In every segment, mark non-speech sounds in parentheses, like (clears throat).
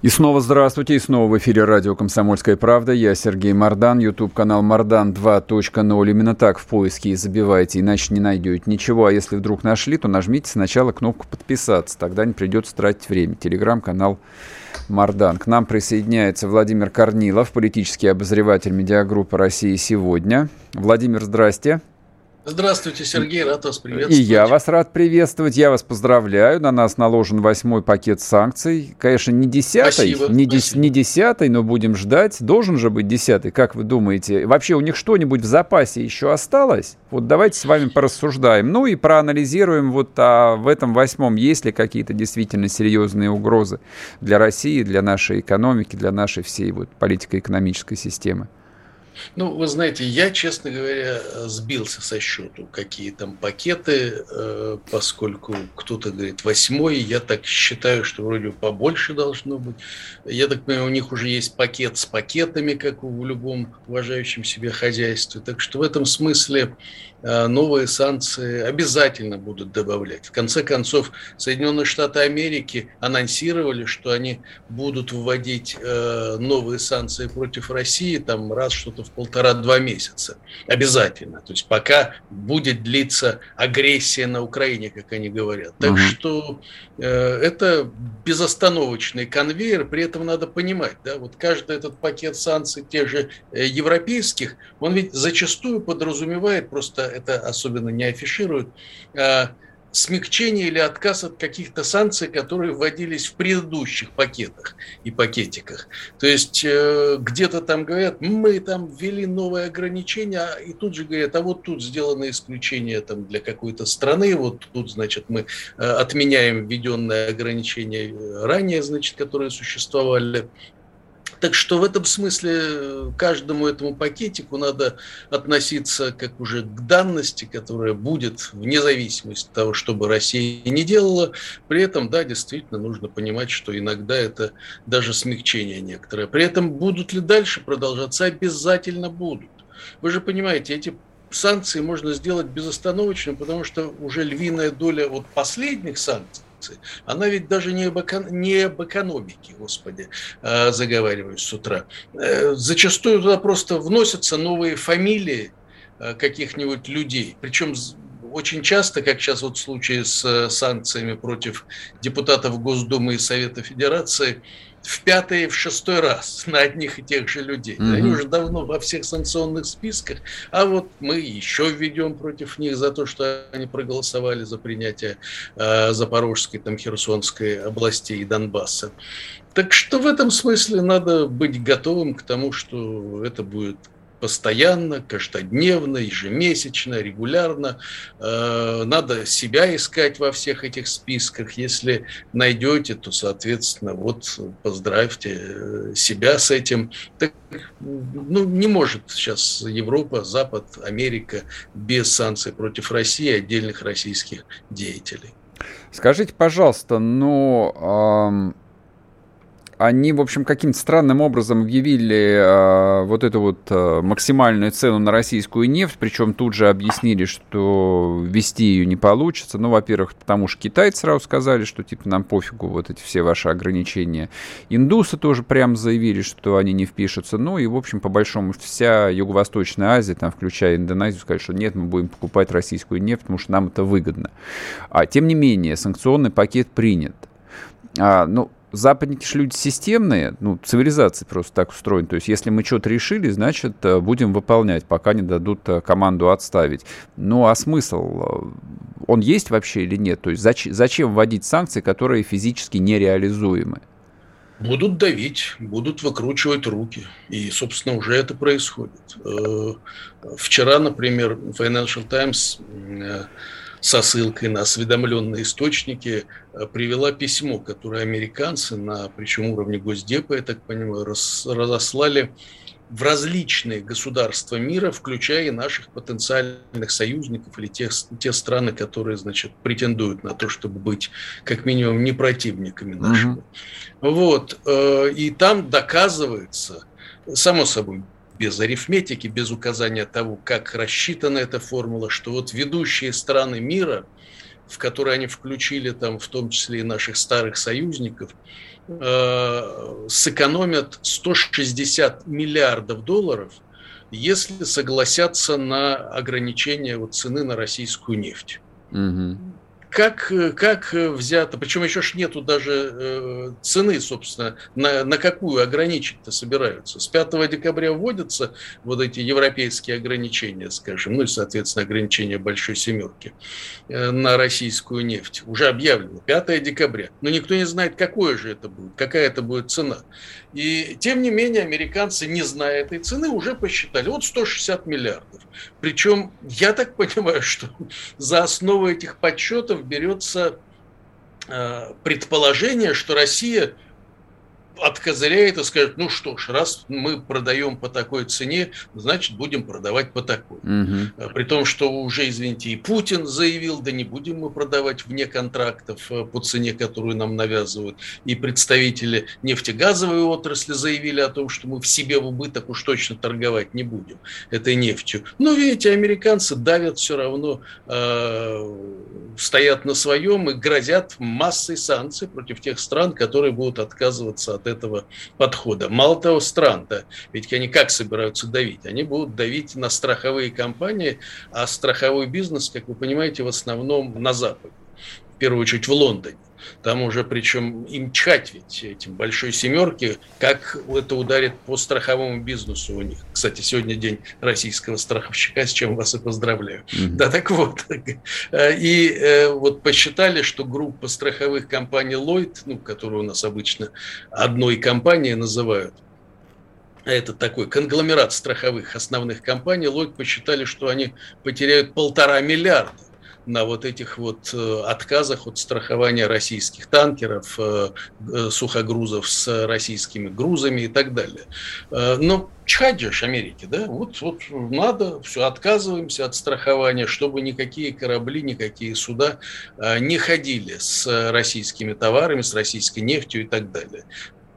И снова здравствуйте, и снова в эфире радио «Комсомольская правда». Я Сергей Мордан, YouTube-канал Мордан 2.0. Именно так в поиске и забивайте, иначе не найдете ничего. А если вдруг нашли, то нажмите сначала кнопку «Подписаться», тогда не придется тратить время. Телеграм-канал Мардан. К нам присоединяется Владимир Корнилов, политический обозреватель медиагруппы «Россия сегодня». Владимир, здрасте. Здравствуйте, Сергей, рад вас приветствовать. И я вас рад приветствовать, я вас поздравляю. На нас наложен восьмой пакет санкций. Конечно, не десятый, спасибо, не, спасибо. не десятый, но будем ждать. Должен же быть десятый, как вы думаете? Вообще у них что-нибудь в запасе еще осталось? Вот давайте с вами порассуждаем. Ну и проанализируем вот а в этом восьмом, есть ли какие-то действительно серьезные угрозы для России, для нашей экономики, для нашей всей вот политико-экономической системы. Ну, вы знаете, я, честно говоря, сбился со счету, какие там пакеты, э, поскольку кто-то говорит восьмой, я так считаю, что вроде побольше должно быть. Я так понимаю, у них уже есть пакет с пакетами, как в любом уважающем себе хозяйстве. Так что в этом смысле э, новые санкции обязательно будут добавлять. В конце концов, Соединенные Штаты Америки анонсировали, что они будут вводить э, новые санкции против России там раз что-то полтора-два месяца. Обязательно. То есть пока будет длиться агрессия на Украине, как они говорят. Так угу. что э, это безостановочный конвейер, при этом надо понимать, да, вот каждый этот пакет санкций тех же э, европейских, он ведь зачастую подразумевает, просто это особенно не афишируют, э, смягчение или отказ от каких-то санкций, которые вводились в предыдущих пакетах и пакетиках. То есть э, где-то там говорят, мы там ввели новые ограничения, и тут же говорят, а вот тут сделано исключение там, для какой-то страны, вот тут, значит, мы э, отменяем введенные ограничения ранее, значит, которые существовали. Так что в этом смысле э, каждому этому пакетику надо относиться как уже к данности, которая будет вне зависимости от того, что бы Россия не делала. При этом, да, действительно нужно понимать, что иногда это даже смягчение некоторое. При этом будут ли дальше продолжаться? Обязательно будут. Вы же понимаете, эти санкции можно сделать безостановочно, потому что уже львиная доля вот последних санкций санкции. Она ведь даже не об, эко... не об экономике, господи, э, заговариваюсь с утра. Э, зачастую туда просто вносятся новые фамилии э, каких-нибудь людей. Причем очень часто, как сейчас вот в случае с санкциями против депутатов Госдумы и Совета Федерации, в пятый и в шестой раз (laughs) на одних и тех же людей. Mm-hmm. Они уже давно во всех санкционных списках, а вот мы еще введем против них за то, что они проголосовали за принятие э, Запорожской, там, Херсонской областей и Донбасса. Так что в этом смысле надо быть готовым к тому, что это будет постоянно, каждодневно, ежемесячно, регулярно. Э, надо себя искать во всех этих списках. Если найдете, то, соответственно, вот поздравьте э, себя с этим. Так, ну, не может сейчас Европа, Запад, Америка без санкций против России отдельных российских деятелей. Скажите, пожалуйста, ну... Эм они, в общем, каким-то странным образом объявили э, вот эту вот э, максимальную цену на российскую нефть, причем тут же объяснили, что вести ее не получится. Ну, во-первых, потому что китайцы сразу сказали, что типа нам пофигу вот эти все ваши ограничения. Индусы тоже прямо заявили, что они не впишутся. Ну и, в общем, по большому вся Юго-Восточная Азия, там, включая Индонезию, сказали, что нет, мы будем покупать российскую нефть, потому что нам это выгодно. А, тем не менее, санкционный пакет принят. А, ну, западники же люди системные, ну, цивилизация просто так устроена. То есть, если мы что-то решили, значит, э, будем выполнять, пока не дадут э, команду отставить. Ну, а смысл? Э, он есть вообще или нет? То есть, зачем, зачем вводить санкции, которые физически нереализуемы? Будут давить, будут выкручивать руки. И, собственно, уже это происходит. Вчера, например, Financial Times со ссылкой на осведомленные источники э, привела письмо, которое американцы на, причем уровне Госдепа, я так понимаю, разослали в различные государства мира, включая и наших потенциальных союзников или тех, те страны, которые, значит, претендуют на то, чтобы быть как минимум не противниками нашими. Угу. Вот. Э, и там доказывается, само собой, без арифметики, без указания того, как рассчитана эта формула, что вот ведущие страны мира, в которые они включили там в том числе и наших старых союзников, э, сэкономят 160 миллиардов долларов, если согласятся на ограничение вот цены на российскую нефть. Угу как, как взято, причем еще ж нету даже э, цены, собственно, на, на какую ограничить-то собираются. С 5 декабря вводятся вот эти европейские ограничения, скажем, ну и, соответственно, ограничения большой семерки э, на российскую нефть. Уже объявлено 5 декабря. Но никто не знает, какое же это будет, какая это будет цена. И тем не менее, американцы, не зная этой цены, уже посчитали, вот 160 миллиардов. Причем, я так понимаю, что за основу этих подсчетов берется э, предположение, что Россия – откозыряет и скажет, ну что ж, раз мы продаем по такой цене, значит, будем продавать по такой. Угу. При том, что уже, извините, и Путин заявил, да не будем мы продавать вне контрактов э, по цене, которую нам навязывают. И представители нефтегазовой отрасли заявили о том, что мы в себе в убыток уж точно торговать не будем этой нефтью. Но, видите, американцы давят все равно, э, стоят на своем и грозят массой санкций против тех стран, которые будут отказываться от этого подхода. Мало того, стран-то, ведь они как собираются давить? Они будут давить на страховые компании, а страховой бизнес, как вы понимаете, в основном на Западе, в первую очередь в Лондоне. Там уже, причем им чать ведь этим большой семерки, как это ударит по страховому бизнесу у них. Кстати, сегодня день российского страховщика, с чем вас и поздравляю. Mm-hmm. Да, так вот. (laughs) И э, вот посчитали, что группа страховых компаний Lloyd, ну, которую у нас обычно одной компанией называют, это такой конгломерат страховых основных компаний, Lloyd посчитали, что они потеряют полтора миллиарда на вот этих вот э, отказах от страхования российских танкеров, э, э, сухогрузов с российскими грузами и так далее. Но чихать же Америке, да? Вот, вот надо, все, отказываемся от страхования, чтобы никакие корабли, никакие суда не ходили с российскими товарами, с российской нефтью и так далее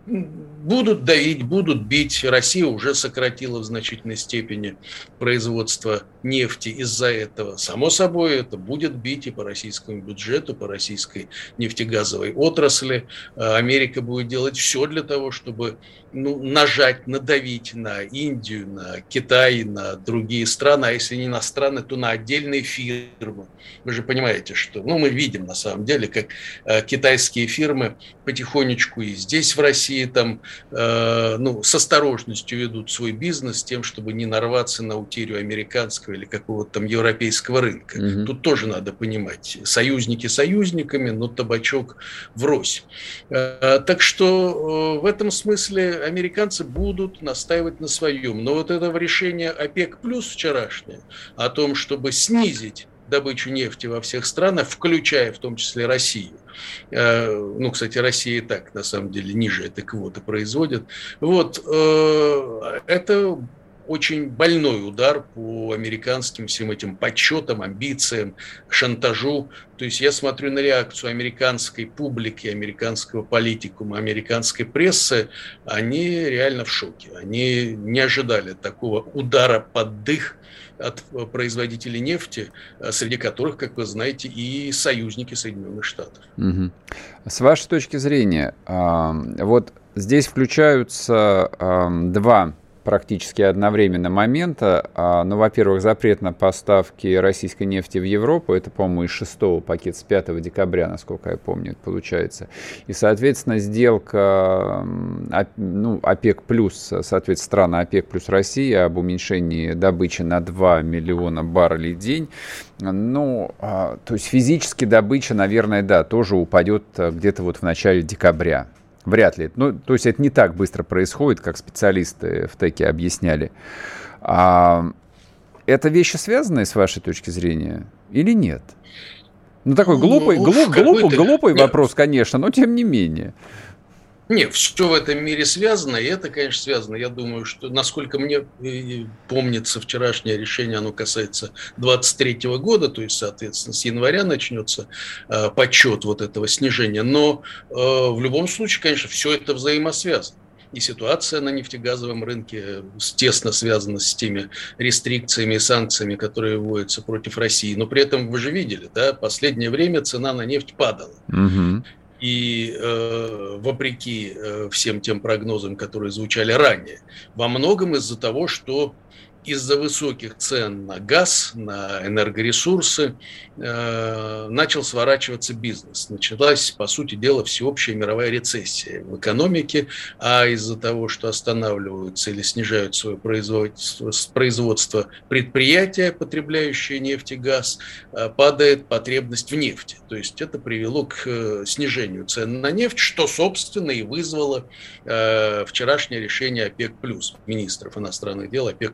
будут давить, будут бить. Россия уже сократила в значительной степени производство нефти из-за этого. Само собой, это будет бить и по российскому бюджету, по российской нефтегазовой отрасли. А Америка будет делать все для того, чтобы ну, нажать, надавить на Индию, на Китай, на другие страны, а если не на страны, то на отдельные фирмы. Вы же понимаете, что ну, мы видим на самом деле, как э, китайские фирмы потихонечку и здесь, в России, там, э, ну, с осторожностью ведут свой бизнес тем, чтобы не нарваться на утерю американского или какого-то там европейского рынка. Угу. Тут тоже надо понимать, союзники союзниками, но табачок врозь. Э, так что э, в этом смысле американцы будут настаивать на своем. Но вот это решение ОПЕК плюс вчерашнее о том, чтобы снизить добычу нефти во всех странах, включая в том числе Россию. Э, ну, кстати, Россия и так, на самом деле, ниже этой квоты производит. Вот, э, это очень больной удар по американским всем этим подсчетам, амбициям, шантажу. То есть я смотрю на реакцию американской публики, американского политикума, американской прессы, они реально в шоке. Они не ожидали такого удара под дых от производителей нефти, среди которых, как вы знаете, и союзники Соединенных Штатов. Угу. С вашей точки зрения, вот здесь включаются два практически одновременно момента. А, ну, во-первых, запрет на поставки российской нефти в Европу, это, по-моему, из шестого пакета, с 5 декабря, насколько я помню, это получается. И, соответственно, сделка, ну, ОПЕК плюс, соответственно, страны ОПЕК плюс Россия об уменьшении добычи на 2 миллиона баррелей в день. Ну, а, то есть физически добыча, наверное, да, тоже упадет э, где-то вот в начале декабря. Вряд ли. Ну, то есть это не так быстро происходит, как специалисты в ТЭКе объясняли. А, это вещи связанные с вашей точки зрения или нет? Ну, такой глупый, ну, глуп, глупый, глупый вопрос, конечно, но тем не менее. Не, все в этом мире связано, и это, конечно, связано. Я думаю, что, насколько мне э, помнится, вчерашнее решение, оно касается 23 года, то есть, соответственно, с января начнется э, подсчет вот этого снижения. Но э, в любом случае, конечно, все это взаимосвязано. И ситуация на нефтегазовом рынке тесно связана с теми рестрикциями и санкциями, которые вводятся против России. Но при этом вы же видели, да, последнее время цена на нефть падала. Угу. И э, вопреки э, всем тем прогнозам, которые звучали ранее, во многом из-за того, что из-за высоких цен на газ, на энергоресурсы э, начал сворачиваться бизнес. Началась, по сути дела, всеобщая мировая рецессия в экономике, а из-за того, что останавливаются или снижают свое производство, производство предприятия, потребляющие нефть и газ, э, падает потребность в нефти. То есть это привело к э, снижению цен на нефть, что, собственно, и вызвало э, вчерашнее решение ОПЕК+, министров иностранных дел ОПЕК+.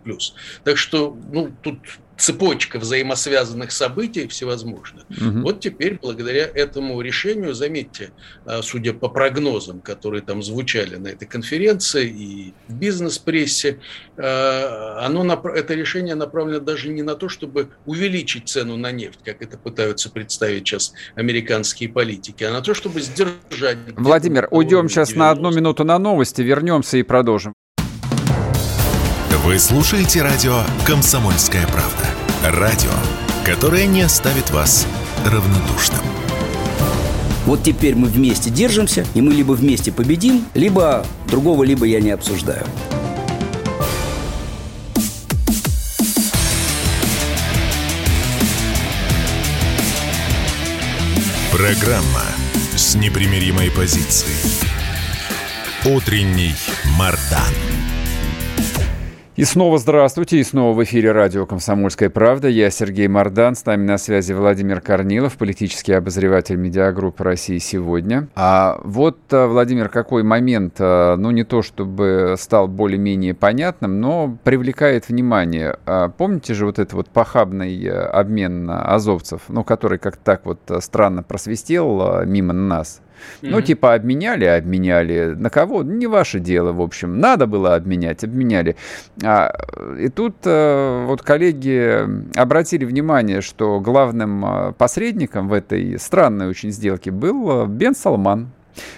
Так что, ну, тут цепочка взаимосвязанных событий всевозможных. Угу. Вот теперь, благодаря этому решению, заметьте, а, судя по прогнозам, которые там звучали на этой конференции и в бизнес-прессе, а, оно, это решение направлено даже не на то, чтобы увеличить цену на нефть, как это пытаются представить сейчас американские политики, а на то, чтобы сдержать... Владимир, уйдем сейчас на одну минуту на новости, вернемся и продолжим. Вы слушаете радио «Комсомольская правда». Радио, которое не оставит вас равнодушным. Вот теперь мы вместе держимся, и мы либо вместе победим, либо другого, либо я не обсуждаю. Программа с непримиримой позицией. Утренний Мардан. И снова здравствуйте, и снова в эфире радио «Комсомольская правда». Я Сергей Мордан, с нами на связи Владимир Корнилов, политический обозреватель медиагруппы «России сегодня». А вот, э, Владимир, какой момент, э, ну не то чтобы стал более-менее понятным, но привлекает внимание. А помните же вот этот вот похабный э, обмен азовцев, ну который как-то так вот странно просвистел мимо нас? Mm-hmm. Ну, типа, обменяли, обменяли. На кого? Не ваше дело, в общем. Надо было обменять, обменяли. А, и тут а, вот коллеги обратили внимание, что главным а, посредником в этой странной очень сделке был а, Бен Салман.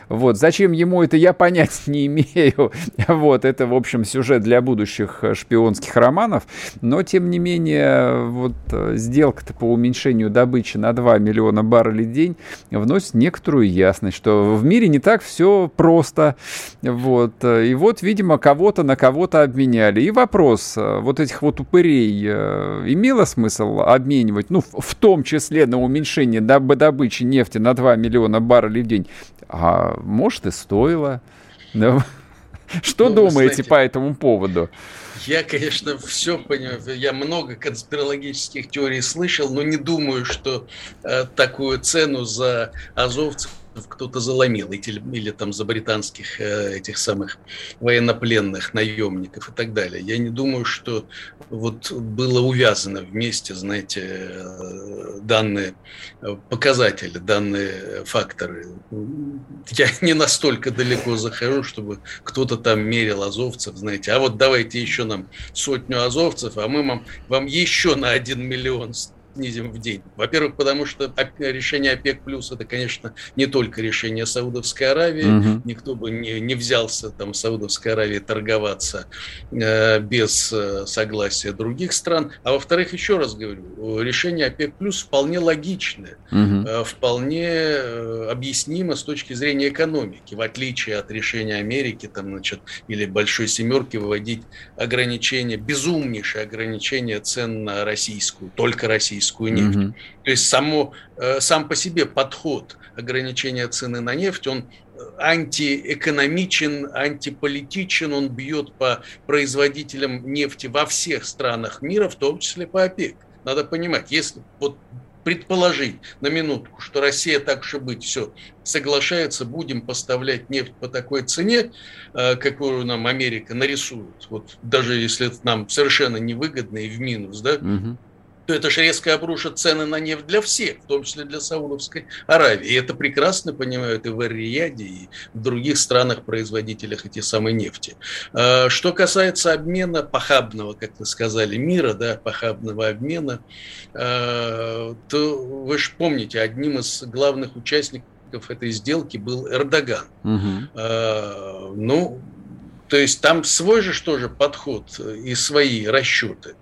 Вот. Зачем ему это, я понять (laughs) не имею. Вот. Это, в общем, сюжет для будущих э, шпионских романов. Но, тем не менее, вот э, сделка-то по уменьшению добычи на 2 миллиона баррелей в день вносит некоторую ясность, что в мире не так все просто. Вот. И вот, видимо, кого-то на кого-то обменяли. И вопрос, э, вот этих вот упырей имело смысл обменивать, ну, в том числе на уменьшение добычи нефти на 2 миллиона баррелей в день? А может и стоило. Да. (laughs) Что ну, думаете знаете, по этому поводу? Я, конечно, все понимаю. Я много конспирологических теорий слышал, но не думаю, что э, такую цену за азовцев кто-то заломил, или, или там за британских э, этих самых военнопленных, наемников и так далее. Я не думаю, что вот было увязано вместе, знаете, э, данные показатели, данные факторы. Я (laughs) не настолько далеко захожу, чтобы кто-то там мерил азовцев, знаете, а вот давайте еще нам сотню азовцев, а мы вам, вам еще на один миллион снизим в день. Во-первых, потому что решение ОПЕК плюс это, конечно, не только решение Саудовской Аравии. Угу. Никто бы не, не взялся там в Саудовской Аравии торговаться э, без э, согласия других стран. А во-вторых, еще раз говорю, решение ОПЕК плюс вполне логичное, угу. э, вполне э, объяснимо с точки зрения экономики, в отличие от решения Америки там, значит, или Большой Семерки выводить ограничения, безумнейшие ограничения цен на российскую, только российскую российскую нефть. Угу. То есть само, э, сам по себе подход ограничения цены на нефть, он э, антиэкономичен, антиполитичен, он бьет по производителям нефти во всех странах мира, в том числе по ОПЕК. Надо понимать, если вот предположить на минутку, что Россия так и быть, все, соглашается, будем поставлять нефть по такой цене, э, какую нам Америка нарисует, вот даже если это нам совершенно невыгодно и в минус, да, угу то это же резко обрушит цены на нефть для всех, в том числе для Саудовской Аравии. И это прекрасно понимают и в Эр-Рияде, и в других странах-производителях этой самой нефти. А, что касается обмена похабного, как вы сказали, мира, да, похабного обмена, а, то вы же помните, одним из главных участников этой сделки был Эрдоган. Угу. Ну, то есть там свой же что же подход и свои расчеты.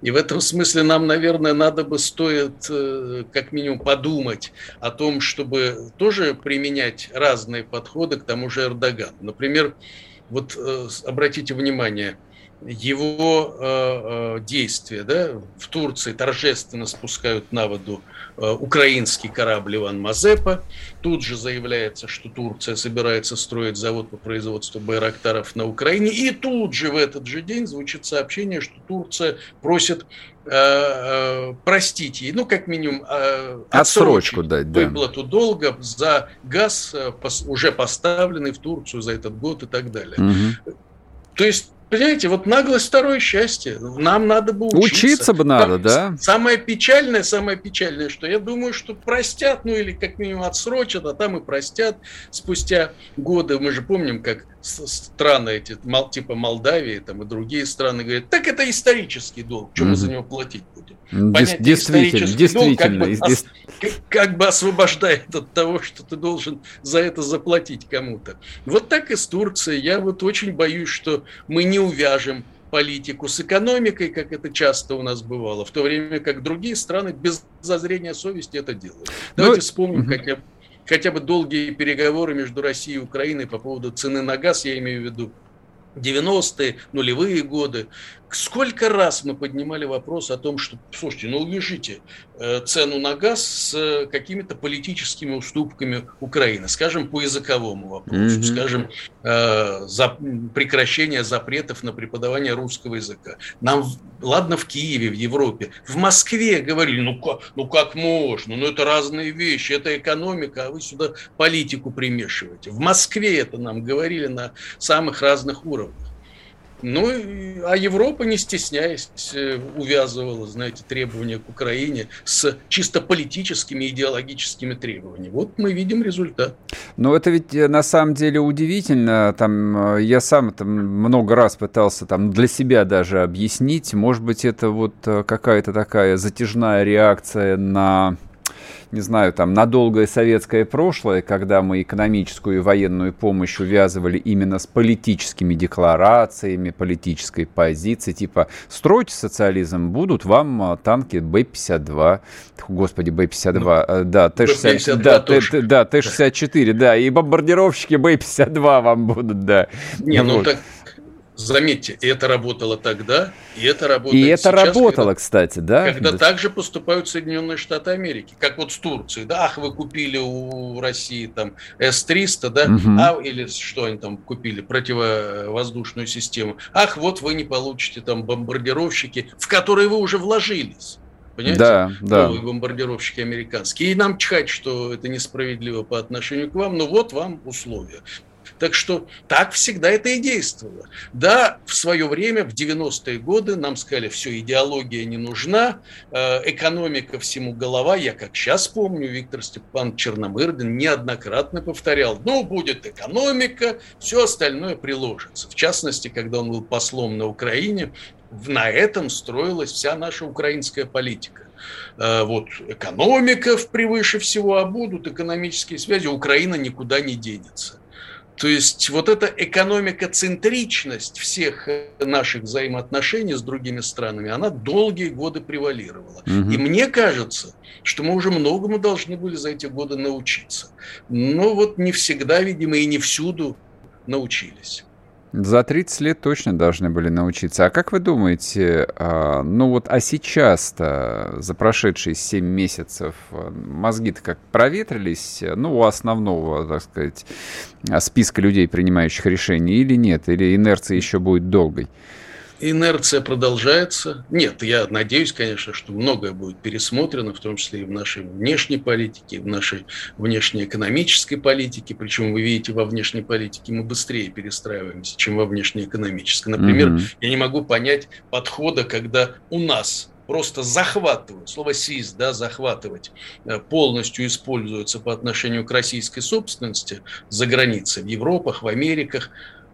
И в этом смысле нам, наверное, надо бы стоит э, как минимум подумать о том, чтобы тоже применять разные подходы к тому же Эрдогану. Например, вот э, обратите внимание, его э, действия да, в Турции торжественно спускают на воду украинский корабль Иван Мазепа. Тут же заявляется, что Турция собирается строить завод по производству байрактаров на Украине. И тут же в этот же день звучит сообщение, что Турция просит э, э, простить ей, ну, как минимум, э, отсрочку дать, да. выплату долга за газ, э, уже поставленный в Турцию за этот год и так далее. Угу. То есть Понимаете, вот наглость второе счастье. Нам надо бы учиться. Учиться бы надо, да. Самое печальное, самое печальное, что я думаю, что простят, ну или как минимум отсрочат, а там и простят спустя годы. Мы же помним, как страны эти, типа Молдавии там, и другие страны говорят, так это исторический долг, что mm-hmm. мы за него платить будем? Понятие действительно, действительно. Долг как, бы, как бы освобождает от того, что ты должен за это заплатить кому-то. Вот так и с Турцией. Я вот очень боюсь, что мы не увяжем политику с экономикой, как это часто у нас бывало, в то время как другие страны без зазрения совести это делают. Ну, Давайте ну, вспомним угу. хотя, хотя бы долгие переговоры между Россией и Украиной по поводу цены на газ, я имею в виду 90-е, нулевые годы, Сколько раз мы поднимали вопрос о том, что, слушайте, ну увяжите цену на газ с э, какими-то политическими уступками Украины, скажем, по языковому вопросу, mm-hmm. скажем, э, за прекращение запретов на преподавание русского языка. Нам, ладно, в Киеве, в Европе, в Москве говорили, ну как, ну как можно, ну это разные вещи, это экономика, а вы сюда политику примешиваете. В Москве это нам говорили на самых разных уровнях. Ну, а Европа, не стесняясь, э, увязывала, знаете, требования к Украине с чисто политическими, идеологическими требованиями. Вот мы видим результат. Но это ведь э, на самом деле удивительно. Там, э, я сам там много раз пытался там, для себя даже объяснить. Может быть, это вот какая-то такая затяжная реакция на не знаю, там, на долгое советское прошлое, когда мы экономическую и военную помощь увязывали именно с политическими декларациями, политической позицией, типа «стройте социализм, будут вам а, танки Б-52», господи, Б-52, ну, э, да, Т-60, да, Т, да, Т-64, да, и бомбардировщики Б-52 вам будут, да. Не, ну вот. так Заметьте, это работало тогда, и это работает И это сейчас, работало, когда, кстати, да? Когда да. также поступают Соединенные Штаты Америки, как вот с Турцией. Да, ах, вы купили у России там С-300, да, угу. а, или что они там купили, противовоздушную систему. Ах, вот вы не получите там бомбардировщики, в которые вы уже вложились. Понимаете? Да, да. Новые бомбардировщики американские. И нам чхать, что это несправедливо по отношению к вам, но вот вам условия. Так что так всегда это и действовало. Да, в свое время, в 90-е годы, нам сказали, все, идеология не нужна, э, экономика всему голова. Я как сейчас помню, Виктор Степан Черномырдин неоднократно повторял, ну, будет экономика, все остальное приложится. В частности, когда он был послом на Украине, на этом строилась вся наша украинская политика э, вот экономика превыше всего, а будут экономические связи, Украина никуда не денется. То есть вот эта экономика-центричность всех э, наших взаимоотношений с другими странами, она долгие годы превалировала. Угу. И мне кажется, что мы уже многому должны были за эти годы научиться. Но вот не всегда, видимо, и не всюду научились. За 30 лет точно должны были научиться. А как вы думаете, а, ну вот, а сейчас-то, за прошедшие 7 месяцев, мозги-то как проветрились, ну, у основного, так сказать, списка людей, принимающих решения, или нет? Или инерция еще будет долгой? Инерция продолжается. Нет, я надеюсь, конечно, что многое будет пересмотрено, в том числе и в нашей внешней политике, и в нашей внешнеэкономической политике. Причем, вы видите, во внешней политике мы быстрее перестраиваемся, чем во внешнеэкономической. Например, mm-hmm. я не могу понять подхода, когда у нас просто захватывают, слово «сиз», да, захватывать, э, полностью используется по отношению к российской собственности за границей, в Европах, в Америках,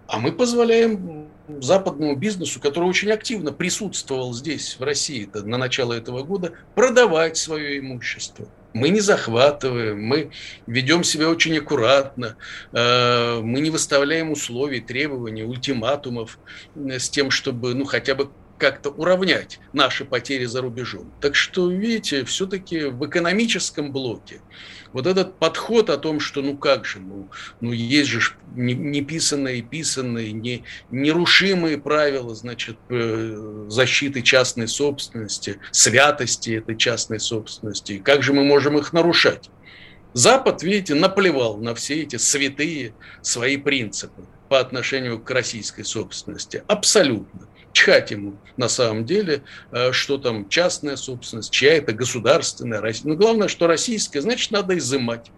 а мы позволяем западному бизнесу, который очень активно присутствовал здесь, в России, на начало этого года, продавать свое имущество. Мы не захватываем, мы ведем себя очень аккуратно, э, мы не выставляем условий, требований, ультиматумов с тем, чтобы ну, хотя бы как-то уравнять наши потери за рубежом. Так что, видите, все-таки в экономическом блоке вот этот подход о том, что ну как же, ну, ну есть же неписанные, писанные, не, нерушимые правила, значит, э, защиты частной собственности, святости этой частной собственности, как же мы можем их нарушать? Запад, видите, наплевал на все эти святые свои принципы по отношению к российской собственности. Абсолютно чхать ему на самом деле, э, что там частная собственность, чья это государственная. Но ну, главное, что российская, значит, надо изымать.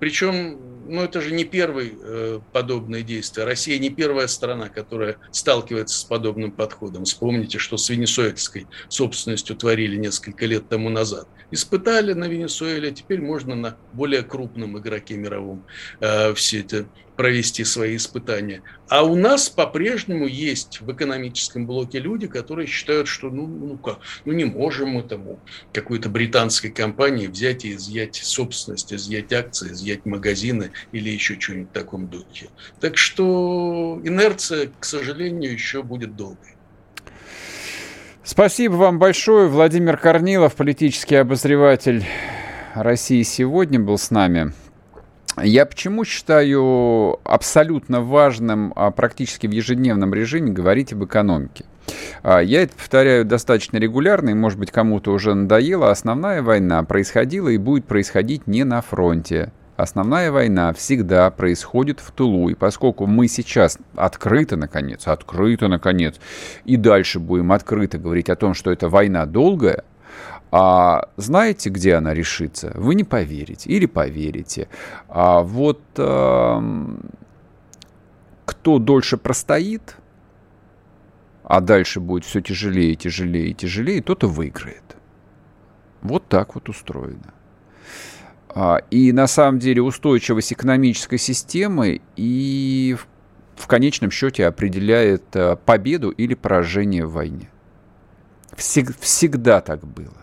Причем, ну, это же не первый э, подобное действие. Россия не первая страна, которая сталкивается с подобным подходом. Вспомните, что с венесуэльской собственностью творили несколько лет тому назад. Испытали на Венесуэле, теперь можно на более крупном игроке мировом э, все это провести свои испытания. А у нас по-прежнему есть в экономическом блоке люди, которые считают, что ну, ну как, ну не можем мы тому какой-то британской компании взять и изъять собственность, изъять акции, изъять магазины или еще что-нибудь в таком духе. Так что инерция, к сожалению, еще будет долгой. Спасибо вам большое. Владимир Корнилов, политический обозреватель России сегодня был с нами. Я почему считаю абсолютно важным а практически в ежедневном режиме говорить об экономике? А, я это повторяю достаточно регулярно, и, может быть, кому-то уже надоело. Основная война происходила и будет происходить не на фронте. Основная война всегда происходит в тылу. И поскольку мы сейчас открыто, наконец, открыто, наконец, и дальше будем открыто говорить о том, что эта война долгая, а знаете, где она решится? Вы не поверите или поверите. А вот э, кто дольше простоит, а дальше будет все тяжелее, тяжелее тяжелее, тот и выиграет. Вот так вот устроено. А, и на самом деле устойчивость экономической системы и в, в конечном счете определяет а, победу или поражение в войне. Всег, всегда так было.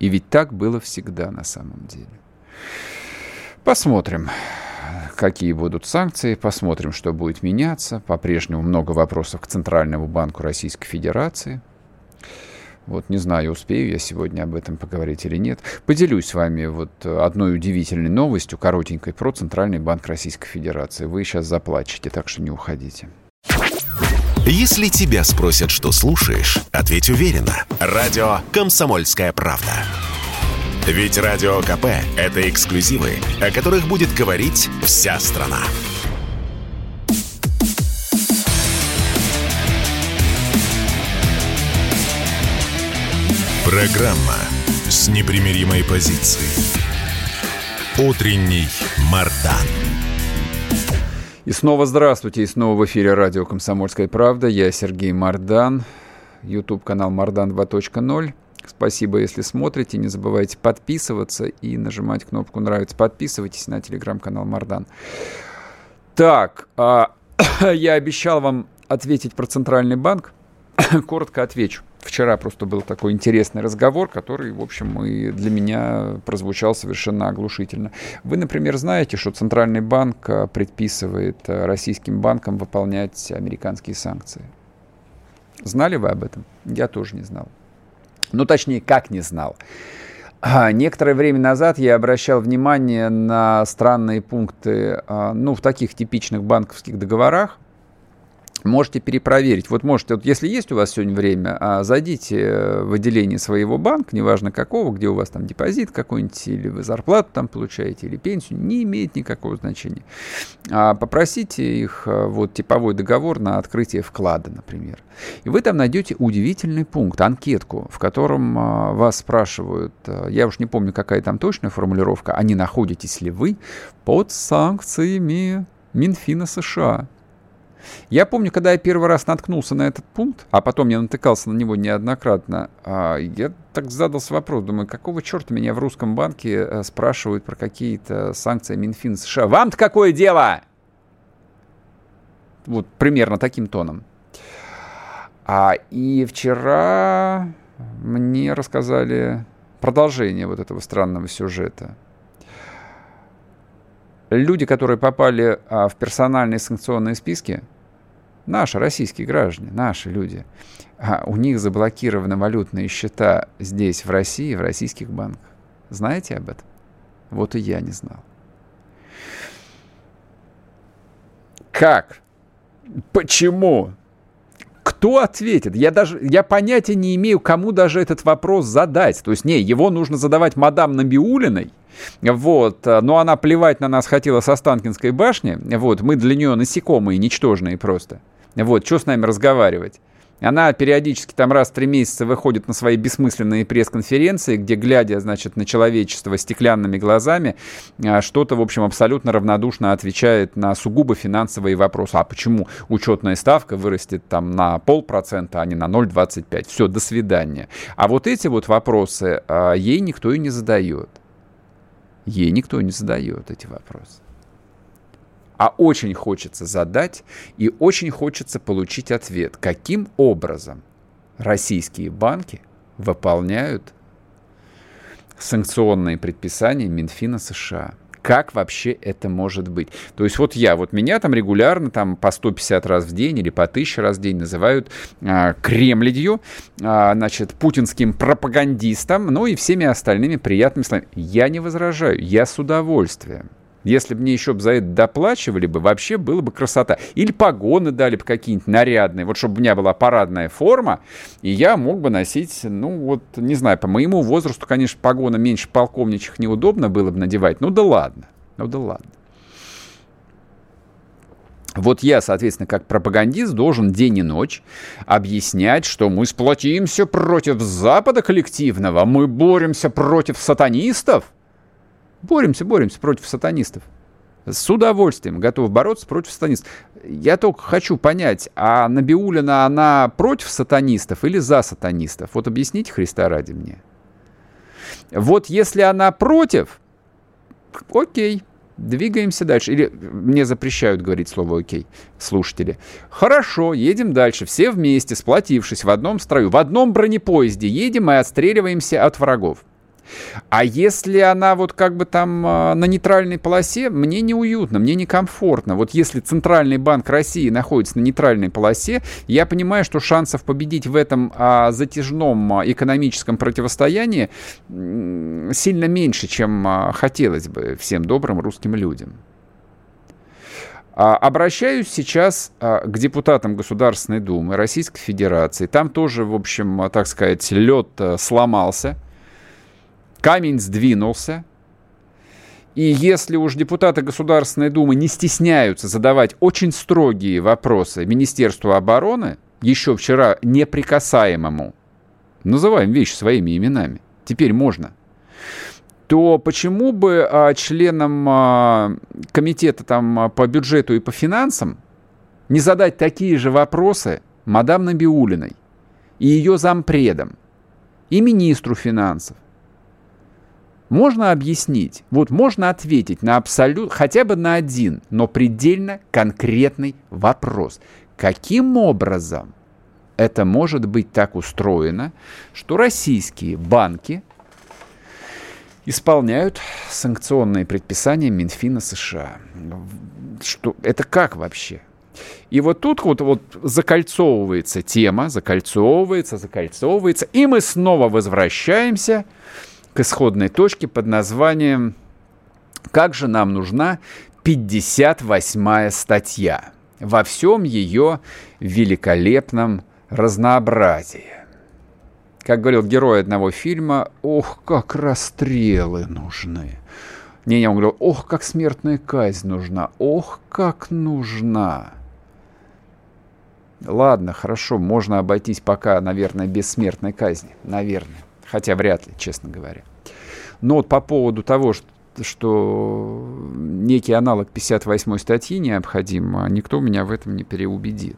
И ведь так было всегда на самом деле. Посмотрим, какие будут санкции, посмотрим, что будет меняться. По-прежнему много вопросов к Центральному банку Российской Федерации. Вот не знаю, успею я сегодня об этом поговорить или нет. Поделюсь с вами вот одной удивительной новостью, коротенькой, про Центральный банк Российской Федерации. Вы сейчас заплачете, так что не уходите. Если тебя спросят, что слушаешь, ответь уверенно. Радио «Комсомольская правда». Ведь Радио КП – это эксклюзивы, о которых будет говорить вся страна. Программа с непримиримой позицией. Утренний Мардан. И снова здравствуйте, и снова в эфире радио «Комсомольская правда». Я Сергей Мардан, YouTube-канал «Мардан 2.0». Спасибо, если смотрите. Не забывайте подписываться и нажимать кнопку «Нравится». Подписывайтесь на телеграм-канал «Мардан». Так, а, (coughs) я обещал вам ответить про Центральный банк. (coughs) Коротко отвечу. Вчера просто был такой интересный разговор, который, в общем, и для меня прозвучал совершенно оглушительно. Вы, например, знаете, что Центральный банк а, предписывает а, российским банкам выполнять американские санкции? Знали вы об этом? Я тоже не знал. Ну, точнее, как не знал. А, некоторое время назад я обращал внимание на странные пункты, ну, в таких типичных банковских договорах, можете перепроверить. Вот можете, вот если есть у вас сегодня время, а, зайдите в отделение своего банка, неважно какого, где у вас там депозит какой-нибудь, или вы зарплату там получаете, или пенсию, не имеет никакого значения. А, попросите их а, вот типовой договор на открытие вклада, например. И вы там найдете удивительный пункт, анкетку, в котором вас спрашивают, я уж не помню, какая там точная формулировка, а не находитесь ли вы под санкциями Минфина США. Я помню, когда я первый раз наткнулся на этот пункт, а потом я натыкался на него неоднократно, а, я так задался вопрос, думаю, какого черта меня в русском банке э, спрашивают про какие-то санкции Минфин США? Вам-то какое дело? Вот примерно таким тоном. А, и вчера мне рассказали продолжение вот этого странного сюжета. Люди, которые попали а, в персональные санкционные списки, наши российские граждане, наши люди, а у них заблокированы валютные счета здесь, в России, в российских банках. Знаете об этом? Вот и я не знал. Как? Почему? Кто ответит? Я даже, я понятия не имею, кому даже этот вопрос задать. То есть, не, его нужно задавать мадам Набиулиной, вот, но она плевать на нас хотела со Станкинской башни, вот, мы для нее насекомые, ничтожные просто. Вот, что с нами разговаривать? Она периодически там раз в три месяца выходит на свои бессмысленные пресс-конференции, где, глядя, значит, на человечество стеклянными глазами, а, что-то, в общем, абсолютно равнодушно отвечает на сугубо финансовые вопросы. А почему учетная ставка вырастет там на полпроцента, а не на 0,25? Все, до свидания. А вот эти вот вопросы а, ей никто и не задает. Ей никто не задает эти вопросы а очень хочется задать и очень хочется получить ответ, каким образом российские банки выполняют санкционные предписания Минфина США. Как вообще это может быть? То есть вот я, вот меня там регулярно там по 150 раз в день или по 1000 раз в день называют а, кремлядью, а, значит, путинским пропагандистом, ну и всеми остальными приятными словами. Я не возражаю, я с удовольствием. Если бы мне еще за это доплачивали бы, вообще было бы красота. Или погоны дали бы какие-нибудь нарядные, вот чтобы у меня была парадная форма, и я мог бы носить, ну вот, не знаю, по моему возрасту, конечно, погоны меньше полковничьих неудобно было бы надевать. Ну да ладно, ну да ладно. Вот я, соответственно, как пропагандист должен день и ночь объяснять, что мы сплотимся против Запада коллективного, мы боремся против сатанистов – Боремся, боремся против сатанистов. С удовольствием готов бороться против сатанистов. Я только хочу понять, а Набиулина, она против сатанистов или за сатанистов? Вот объясните Христа ради мне. Вот если она против, окей, двигаемся дальше. Или мне запрещают говорить слово «окей» слушатели. Хорошо, едем дальше. Все вместе, сплотившись в одном строю, в одном бронепоезде едем и отстреливаемся от врагов. А если она вот как бы там а, на нейтральной полосе, мне неуютно, мне некомфортно. Вот если Центральный банк России находится на нейтральной полосе, я понимаю, что шансов победить в этом а, затяжном а, экономическом противостоянии сильно меньше, чем хотелось бы всем добрым русским людям. Обращаюсь сейчас к депутатам Государственной Думы Российской Федерации. Там тоже, в общем, так сказать, лед сломался – камень сдвинулся, и если уж депутаты Государственной Думы не стесняются задавать очень строгие вопросы Министерству обороны, еще вчера неприкасаемому, называем вещи своими именами, теперь можно, то почему бы а, членам а, комитета там, а, по бюджету и по финансам не задать такие же вопросы мадам Набиулиной и ее зампредам, и министру финансов, можно объяснить, вот можно ответить на абсолют, хотя бы на один, но предельно конкретный вопрос. Каким образом это может быть так устроено, что российские банки исполняют санкционные предписания Минфина США? Что, это как вообще? И вот тут вот, вот закольцовывается тема, закольцовывается, закольцовывается, и мы снова возвращаемся исходной точке под названием «Как же нам нужна 58-я статья?» во всем ее великолепном разнообразии. Как говорил герой одного фильма, ох, как расстрелы нужны. Не, не, он говорил, ох, как смертная казнь нужна, ох, как нужна. Ладно, хорошо, можно обойтись пока, наверное, без смертной казни, наверное хотя вряд ли, честно говоря. Но вот по поводу того, что что некий аналог 58 статьи необходим, никто меня в этом не переубедит.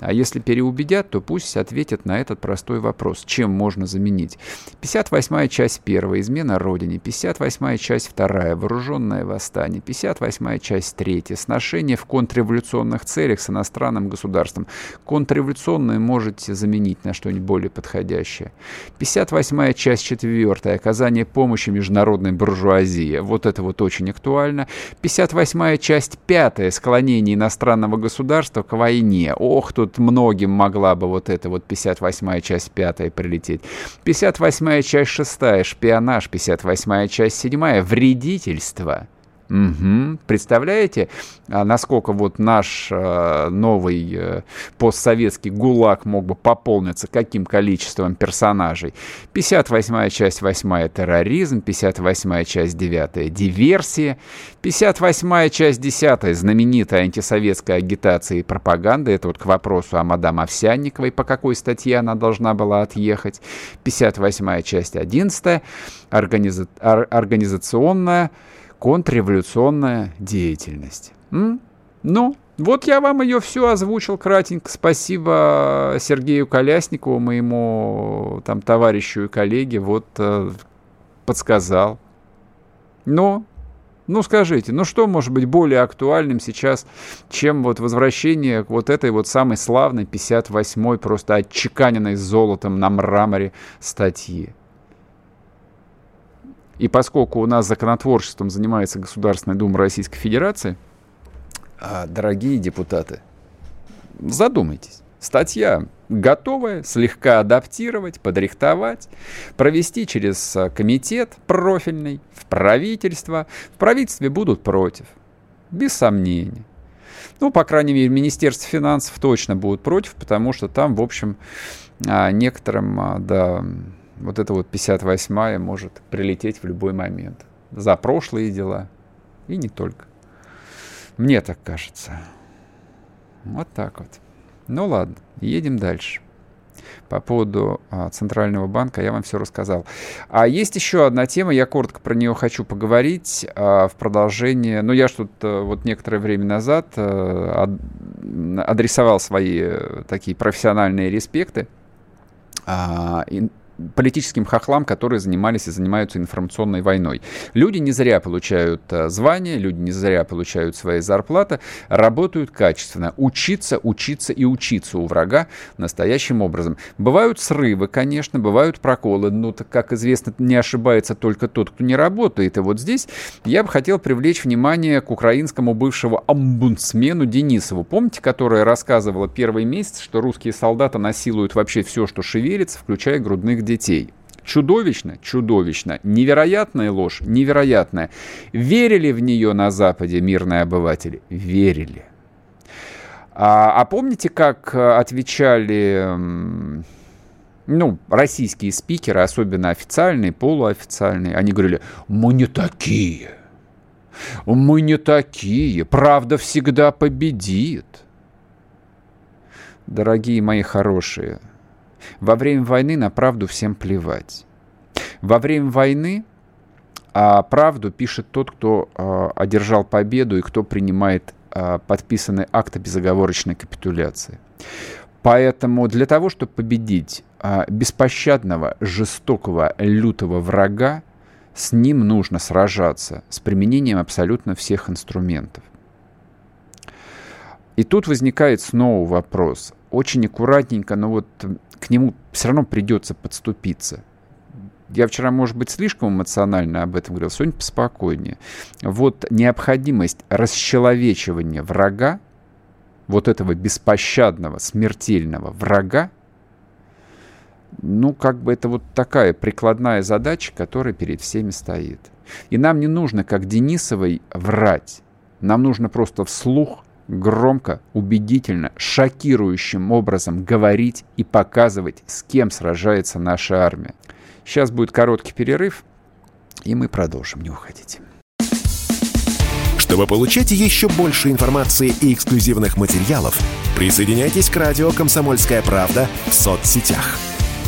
А если переубедят, то пусть ответят на этот простой вопрос. Чем можно заменить? 58-я часть 1. Измена Родине. 58-я часть 2. Вооруженное восстание. 58-я часть 3. Сношение в контрреволюционных целях с иностранным государством. Контрреволюционное можете заменить на что-нибудь более подходящее. 58-я часть 4. Оказание помощи международной буржуазии. Вот это вот очень актуально. 58-я часть 5. Склонение иностранного государства к войне. Ох, тут тут многим могла бы вот эта вот 58-я часть 5 прилететь. 58-я часть 6 шпионаж, 58-я часть 7 вредительство. Угу. Представляете, а насколько вот наш э, новый э, постсоветский ГУЛАГ мог бы пополниться каким количеством персонажей? 58-я часть 8 терроризм, 58-я часть 9 диверсия, 58-я часть 10 знаменитая антисоветская агитация и пропаганда. Это вот к вопросу о мадам Овсянниковой, по какой статье она должна была отъехать. 58-я часть 11 организа- организационная контрреволюционная деятельность. М? Ну, вот я вам ее все озвучил кратенько. Спасибо Сергею Колясникову, моему там товарищу и коллеге, вот э, подсказал. Но, ну скажите, ну что может быть более актуальным сейчас, чем вот возвращение вот этой вот самой славной 58-й, просто отчеканенной золотом на мраморе статьи? И поскольку у нас законотворчеством занимается Государственная Дума Российской Федерации, а, дорогие депутаты, задумайтесь. Статья готовая, слегка адаптировать, подрихтовать, провести через а, комитет профильный, в правительство. В правительстве будут против, без сомнений. Ну, по крайней мере, Министерство финансов точно будут против, потому что там, в общем, а, некоторым, да, вот эта вот 58-я может прилететь в любой момент. За прошлые дела. И не только. Мне так кажется. Вот так вот. Ну ладно, едем дальше. По поводу а, Центрального банка я вам все рассказал. А есть еще одна тема, я коротко про нее хочу поговорить а, в продолжение. Ну, я что-то вот некоторое время назад а, адресовал свои а, такие профессиональные респекты а, политическим хохлам, которые занимались и занимаются информационной войной. Люди не зря получают э, звания, люди не зря получают свои зарплаты, работают качественно. Учиться, учиться и учиться у врага настоящим образом. Бывают срывы, конечно, бывают проколы, но, как известно, не ошибается только тот, кто не работает. И вот здесь я бы хотел привлечь внимание к украинскому бывшему омбудсмену Денисову. Помните, которая рассказывала первый месяц, что русские солдаты насилуют вообще все, что шевелится, включая грудных детей. Чудовищно, чудовищно. Невероятная ложь, невероятная. Верили в нее на Западе мирные обыватели? Верили. А, а помните, как э, отвечали ну, российские спикеры, особенно официальные, полуофициальные, они говорили, мы не такие, мы не такие, правда всегда победит. Дорогие мои хорошие, во время войны на правду всем плевать. Во время войны а правду пишет тот, кто а, одержал победу и кто принимает а, подписанный акт о безоговорочной капитуляции. Поэтому для того, чтобы победить а, беспощадного, жестокого, лютого врага, с ним нужно сражаться с применением абсолютно всех инструментов. И тут возникает снова вопрос. Очень аккуратненько, но вот к нему все равно придется подступиться. Я вчера, может быть, слишком эмоционально об этом говорил, сегодня поспокойнее. Вот необходимость расчеловечивания врага, вот этого беспощадного, смертельного врага, ну, как бы это вот такая прикладная задача, которая перед всеми стоит. И нам не нужно, как Денисовой, врать. Нам нужно просто вслух громко, убедительно, шокирующим образом говорить и показывать, с кем сражается наша армия. Сейчас будет короткий перерыв, и мы продолжим. Не уходите. Чтобы получать еще больше информации и эксклюзивных материалов, присоединяйтесь к радио «Комсомольская правда» в соцсетях –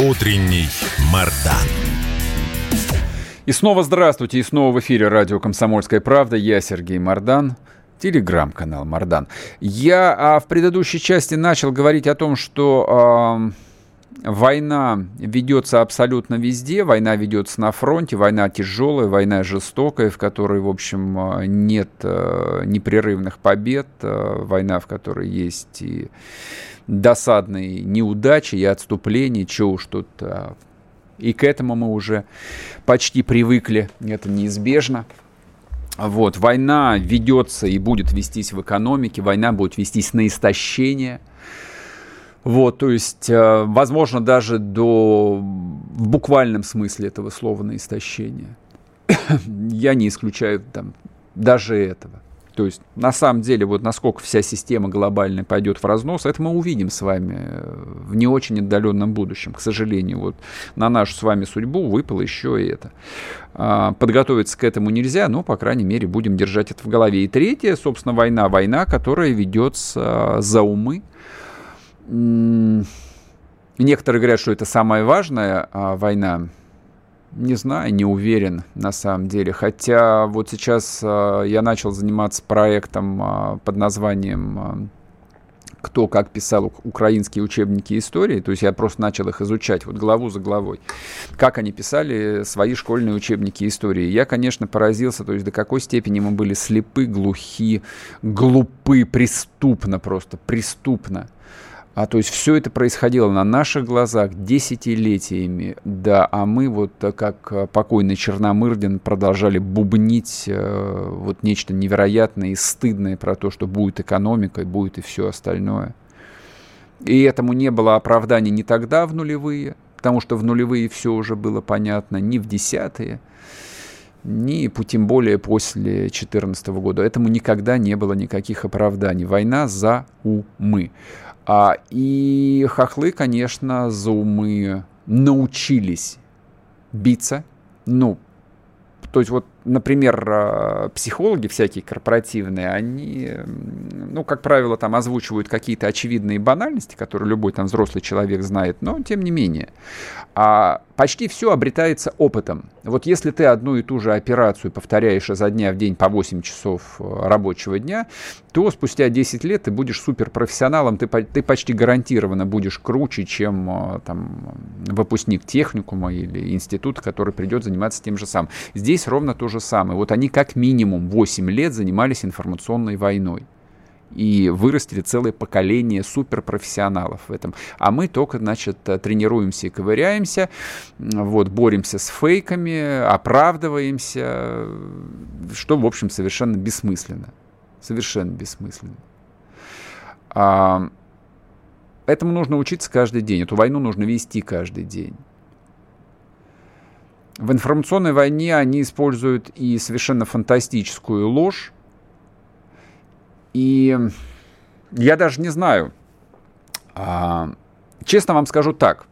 Утренний Мардан. И снова здравствуйте, и снова в эфире радио «Комсомольская правда». Я Сергей Мардан, телеграм-канал Мардан. Я а, в предыдущей части начал говорить о том, что... А, Война ведется абсолютно везде, война ведется на фронте, война тяжелая, война жестокая, в которой, в общем, нет э, непрерывных побед, э, война, в которой есть и досадные неудачи, и отступления, чего уж тут. Э, и к этому мы уже почти привыкли, это неизбежно. Вот, война ведется и будет вестись в экономике, война будет вестись на истощение – вот, то есть, э, возможно, даже до в буквальном смысле этого слова на истощение. (coughs) Я не исключаю там даже этого. То есть, на самом деле, вот насколько вся система глобальная пойдет в разнос, это мы увидим с вами э, в не очень отдаленном будущем. К сожалению, вот на нашу с вами судьбу выпало еще и это. А, подготовиться к этому нельзя, но, по крайней мере, будем держать это в голове. И третье, собственно, война. Война, которая ведется за умы, Некоторые говорят, что это самая важная а, война. Не знаю, не уверен на самом деле. Хотя вот сейчас а, я начал заниматься проектом а, под названием а, кто как писал украинские учебники истории, то есть я просто начал их изучать вот главу за главой, как они писали свои школьные учебники истории. Я, конечно, поразился, то есть до какой степени мы были слепы, глухи, глупы, преступно просто, преступно. А то есть все это происходило на наших глазах десятилетиями, да, а мы вот э, как э, покойный Черномырдин продолжали бубнить э, вот нечто невероятное и стыдное про то, что будет экономика, и будет и все остальное. И этому не было оправдания ни тогда в нулевые, потому что в нулевые все уже было понятно, ни в десятые, ни тем более после 2014 года. Этому никогда не было никаких оправданий. Война за умы. А, и хохлы, конечно, за умы научились биться. Ну, то есть вот например, а, психологи всякие корпоративные, они, ну, как правило, там озвучивают какие-то очевидные банальности, которые любой там взрослый человек знает, но тем не менее. А почти все обретается опытом. Вот если ты одну и ту же операцию повторяешь изо дня в день по 8 часов э, рабочего дня, то спустя 10 лет ты будешь суперпрофессионалом, ты, ты почти гарантированно будешь круче, чем э, там, выпускник техникума или института, который придет заниматься тем же самым. Здесь ровно то же же самое. Вот они как минимум 8 лет занимались информационной войной и вырастили целое поколение суперпрофессионалов в этом. А мы только, значит, тренируемся и ковыряемся, вот, боремся с фейками, оправдываемся, что, в общем, совершенно бессмысленно. Совершенно бессмысленно. А, этому нужно учиться каждый день. Эту войну нужно вести каждый день. В информационной войне они используют и совершенно фантастическую ложь. И я даже не знаю. А, честно вам скажу так.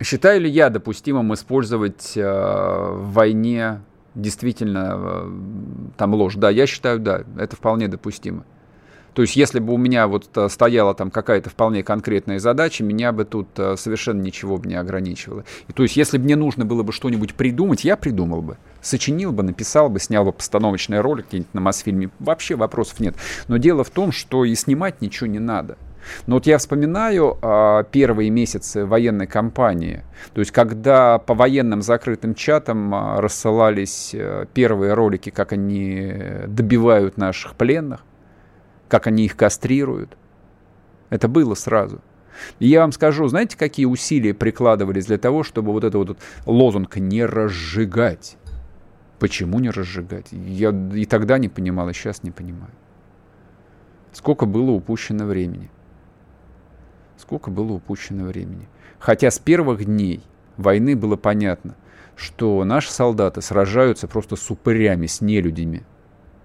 Считаю ли я допустимым использовать а, в войне действительно а, там ложь? Да, я считаю, да, это вполне допустимо. То есть, если бы у меня вот э, стояла там какая-то вполне конкретная задача, меня бы тут э, совершенно ничего бы не ограничивало. И, то есть, если бы мне нужно было бы что-нибудь придумать, я придумал бы. Сочинил бы, написал бы, снял бы постановочный ролик где-нибудь на Мосфильме. Вообще вопросов нет. Но дело в том, что и снимать ничего не надо. Но вот я вспоминаю э, первые месяцы военной кампании, то есть когда по военным закрытым чатам э, рассылались э, первые ролики, как они добивают наших пленных, как они их кастрируют. Это было сразу. И я вам скажу, знаете, какие усилия прикладывались для того, чтобы вот это вот лозунг «не разжигать». Почему не разжигать? Я и тогда не понимал, и сейчас не понимаю. Сколько было упущено времени. Сколько было упущено времени. Хотя с первых дней войны было понятно, что наши солдаты сражаются просто с упырями, с нелюдями.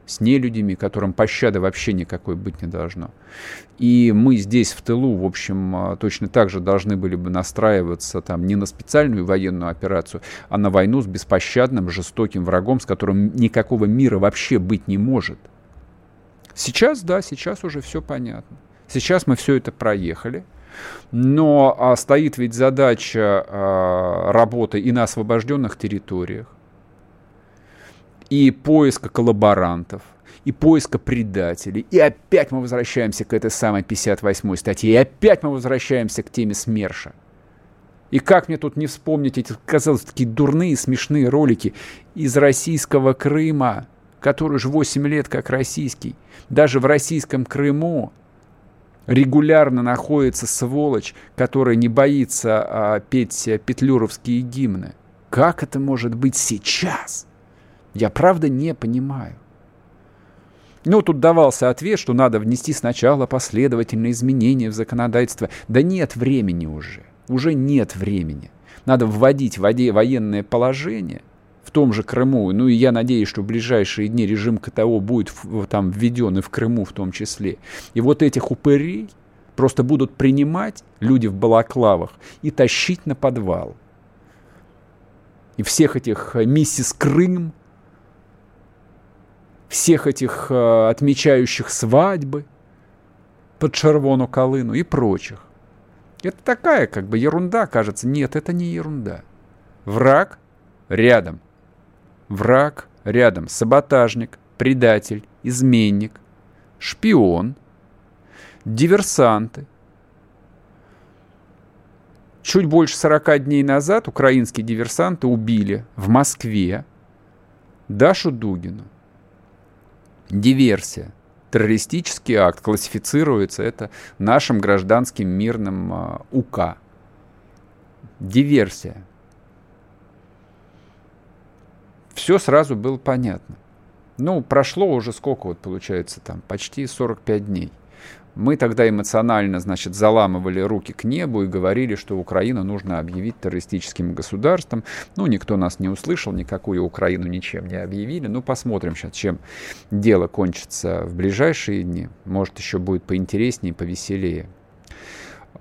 С нелюдями, которым пощады вообще никакой быть не должно. И мы здесь, в тылу, в общем, а, точно так же должны были бы настраиваться там не на специальную военную операцию, а на войну с беспощадным, жестоким врагом, с которым никакого мира вообще быть не может. Сейчас, да, сейчас уже все понятно. Сейчас мы все это проехали. Но а, стоит ведь задача а, работы и на освобожденных территориях, и поиска коллаборантов, и поиска предателей. И опять мы возвращаемся к этой самой 58-й статье, и опять мы возвращаемся к теме СМЕРШа. И как мне тут не вспомнить эти, казалось, такие дурные, смешные ролики из российского Крыма, который уже 8 лет как российский. Даже в российском Крыму регулярно находится сволочь, которая не боится а, петь петлюровские гимны. Как это может быть сейчас? Я правда не понимаю. Ну, тут давался ответ, что надо внести сначала последовательные изменения в законодательство. Да нет времени уже. Уже нет времени. Надо вводить военное положение в том же Крыму. Ну и я надеюсь, что в ближайшие дни режим КТО будет там введен и в Крыму в том числе. И вот этих упырей просто будут принимать люди в балаклавах и тащить на подвал. И всех этих э, миссис Крым, всех этих э, отмечающих свадьбы под Червону Колыну и прочих. Это такая как бы ерунда, кажется. Нет, это не ерунда. Враг рядом – враг рядом, саботажник, предатель, изменник, шпион, диверсанты. Чуть больше 40 дней назад украинские диверсанты убили в Москве Дашу Дугину. Диверсия. Террористический акт классифицируется это нашим гражданским мирным а, УК. Диверсия все сразу было понятно. Ну, прошло уже сколько вот получается там, почти 45 дней. Мы тогда эмоционально, значит, заламывали руки к небу и говорили, что Украину нужно объявить террористическим государством. Ну, никто нас не услышал, никакую Украину ничем не объявили. Ну, посмотрим сейчас, чем дело кончится в ближайшие дни. Может, еще будет поинтереснее, повеселее.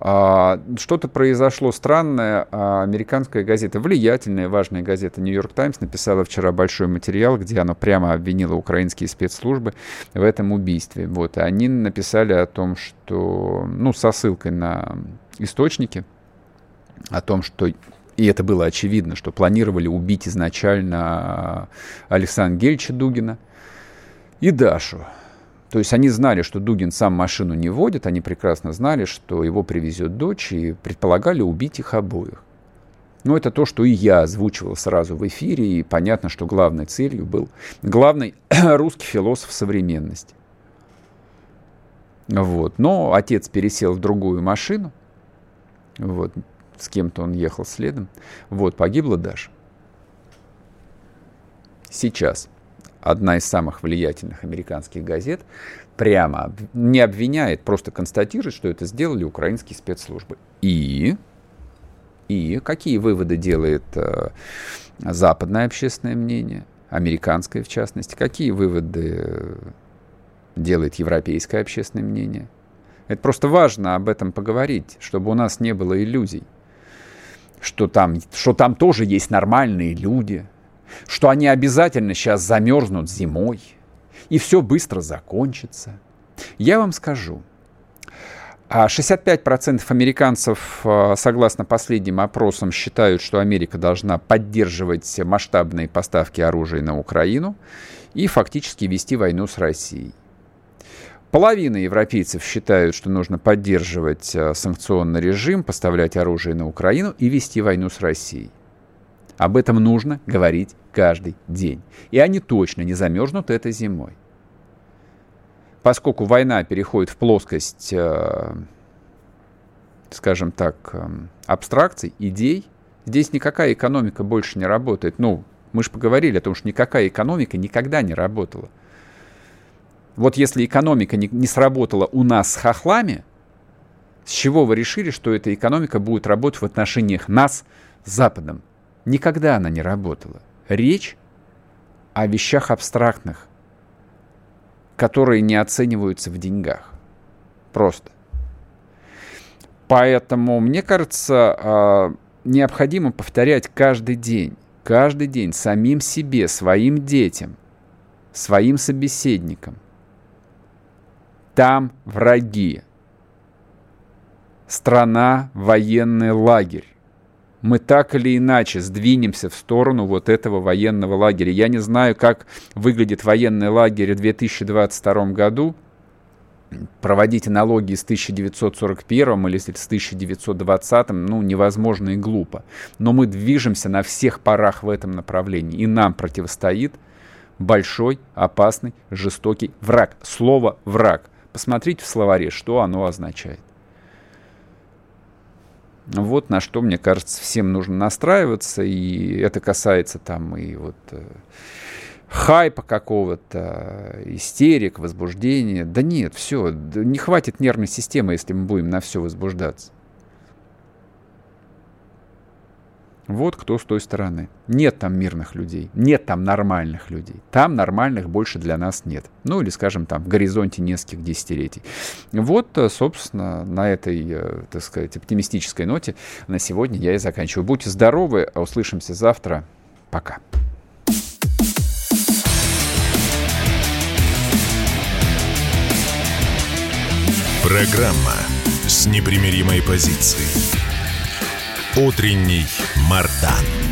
А, что-то произошло странное. А, американская газета, влиятельная, важная газета «Нью-Йорк Таймс» написала вчера большой материал, где она прямо обвинила украинские спецслужбы в этом убийстве. Вот. И они написали о том, что, ну, со ссылкой на источники, о том, что и это было очевидно, что планировали убить изначально Александра Гельча Дугина и Дашу. То есть они знали, что Дугин сам машину не водит, они прекрасно знали, что его привезет дочь, и предполагали убить их обоих. Но это то, что и я озвучивал сразу в эфире, и понятно, что главной целью был главный (clears throat) русский философ современности. Вот. Но отец пересел в другую машину, вот, с кем-то он ехал следом. Вот, погибла Даша. Сейчас одна из самых влиятельных американских газет, прямо не обвиняет, просто констатирует, что это сделали украинские спецслужбы. И, и какие выводы делает э, западное общественное мнение, американское в частности, какие выводы делает европейское общественное мнение. Это просто важно об этом поговорить, чтобы у нас не было иллюзий, что там, что там тоже есть нормальные люди – что они обязательно сейчас замерзнут зимой, и все быстро закончится. Я вам скажу, 65% а американцев, а, согласно последним опросам, считают, что Америка должна поддерживать масштабные поставки оружия на Украину и фактически вести войну с Россией. Половина европейцев считают, что нужно поддерживать а, санкционный режим, поставлять оружие на Украину и вести войну с Россией. Об этом нужно говорить каждый день. И они точно не замерзнут этой зимой. Поскольку война переходит в плоскость, э, скажем так, э, абстракций, идей, здесь никакая экономика больше не работает. Ну, мы же поговорили о том, что никакая экономика никогда не работала. Вот если экономика не, не сработала у нас с хохлами, С чего вы решили, что эта экономика будет работать в отношениях нас с Западом? Никогда она не работала. Речь о вещах абстрактных, которые не оцениваются в деньгах. Просто. Поэтому, мне кажется, а, необходимо повторять каждый день, каждый день самим себе, своим детям, своим собеседникам. Там враги. Страна – военный лагерь. Мы так или иначе сдвинемся в сторону вот этого военного лагеря. Я не знаю, как выглядит военный лагерь в 2022 году – проводить аналогии с 1941 или с 1920, ну, невозможно и глупо. Но мы движемся на всех парах в этом направлении, и нам противостоит большой, опасный, жестокий враг. Слово «враг». Посмотрите в словаре, что оно означает. Вот на что, мне кажется, всем нужно настраиваться, и это касается там и вот э, хайпа какого-то, истерик, возбуждения. Да нет, все, не хватит нервной системы, если мы будем на все возбуждаться. Вот кто с той стороны. Нет там мирных людей, нет там нормальных людей. Там нормальных больше для нас нет. Ну или, скажем, там в горизонте нескольких десятилетий. Вот, э, собственно, на этой, э, так сказать, оптимистической ноте на сегодня я и заканчиваю. Будьте здоровы, а услышимся завтра. Пока. Программа с непримиримой позицией. Утренний Мардан.